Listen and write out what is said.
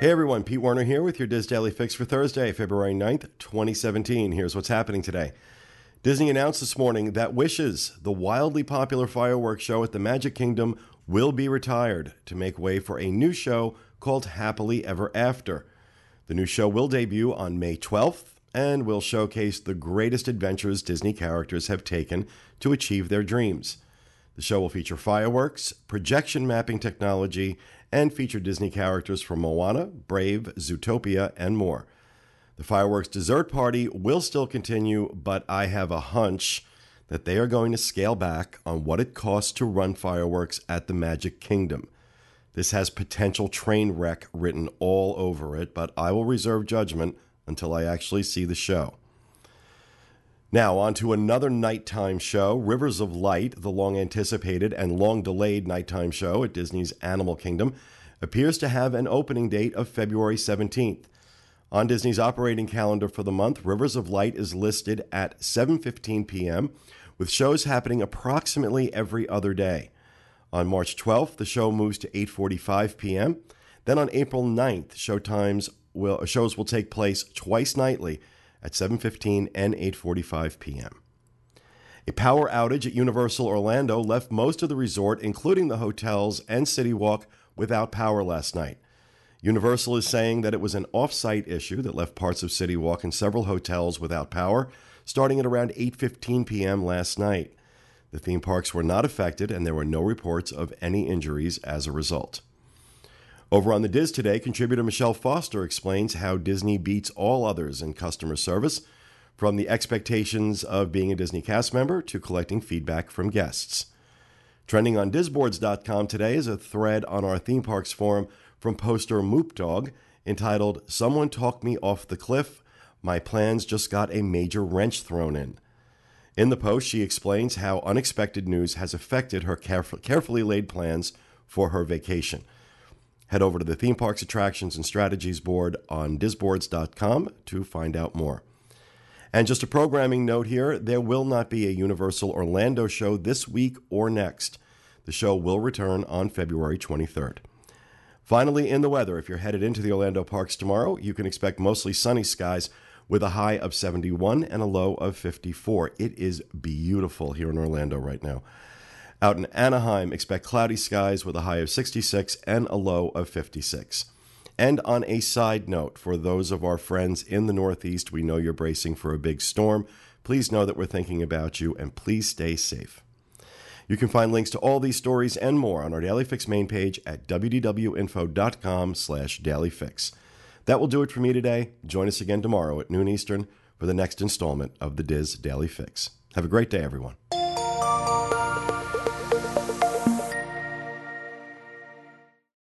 Hey everyone, Pete Werner here with your DIS Daily Fix for Thursday, February 9th, 2017. Here's what's happening today. Disney announced this morning that Wishes, the wildly popular fireworks show at the Magic Kingdom, will be retired to make way for a new show called Happily Ever After. The new show will debut on May 12th and will showcase the greatest adventures Disney characters have taken to achieve their dreams. The show will feature fireworks, projection mapping technology, and feature Disney characters from Moana, Brave, Zootopia, and more. The fireworks dessert party will still continue, but I have a hunch that they are going to scale back on what it costs to run fireworks at the Magic Kingdom. This has potential train wreck written all over it, but I will reserve judgment until I actually see the show. Now, on to another nighttime show Rivers of Light, the long anticipated and long delayed nighttime show at Disney's Animal Kingdom, appears to have an opening date of February 17th. On Disney's operating calendar for the month, Rivers of Light is listed at 7:15 p.m. with shows happening approximately every other day. On March 12th, the show moves to 8:45 p.m. Then on April 9th, showtimes will shows will take place twice nightly at 7:15 and 8:45 p.m. A power outage at Universal Orlando left most of the resort, including the hotels and City Walk, without power last night. Universal is saying that it was an off-site issue that left parts of City Walk and several hotels without power starting at around 8:15 p.m. last night. The theme parks were not affected and there were no reports of any injuries as a result. Over on the DIS today, contributor Michelle Foster explains how Disney beats all others in customer service, from the expectations of being a Disney cast member to collecting feedback from guests. Trending on disboards.com today is a thread on our theme parks forum from poster Moop Dog entitled Someone Talked Me Off the Cliff. My plans just got a major wrench thrown in. In the post, she explains how unexpected news has affected her caref- carefully laid plans for her vacation. Head over to the Theme Parks Attractions and Strategies board on disboards.com to find out more. And just a programming note here there will not be a Universal Orlando show this week or next. The show will return on February 23rd. Finally, in the weather, if you're headed into the Orlando parks tomorrow, you can expect mostly sunny skies with a high of 71 and a low of 54. It is beautiful here in Orlando right now. Out in Anaheim, expect cloudy skies with a high of 66 and a low of 56. And on a side note, for those of our friends in the Northeast, we know you're bracing for a big storm. Please know that we're thinking about you and please stay safe. You can find links to all these stories and more on our Daily Fix main page at wdwinfo.com slash dailyfix. That will do it for me today. Join us again tomorrow at noon Eastern for the next installment of the DIS Daily Fix. Have a great day, everyone.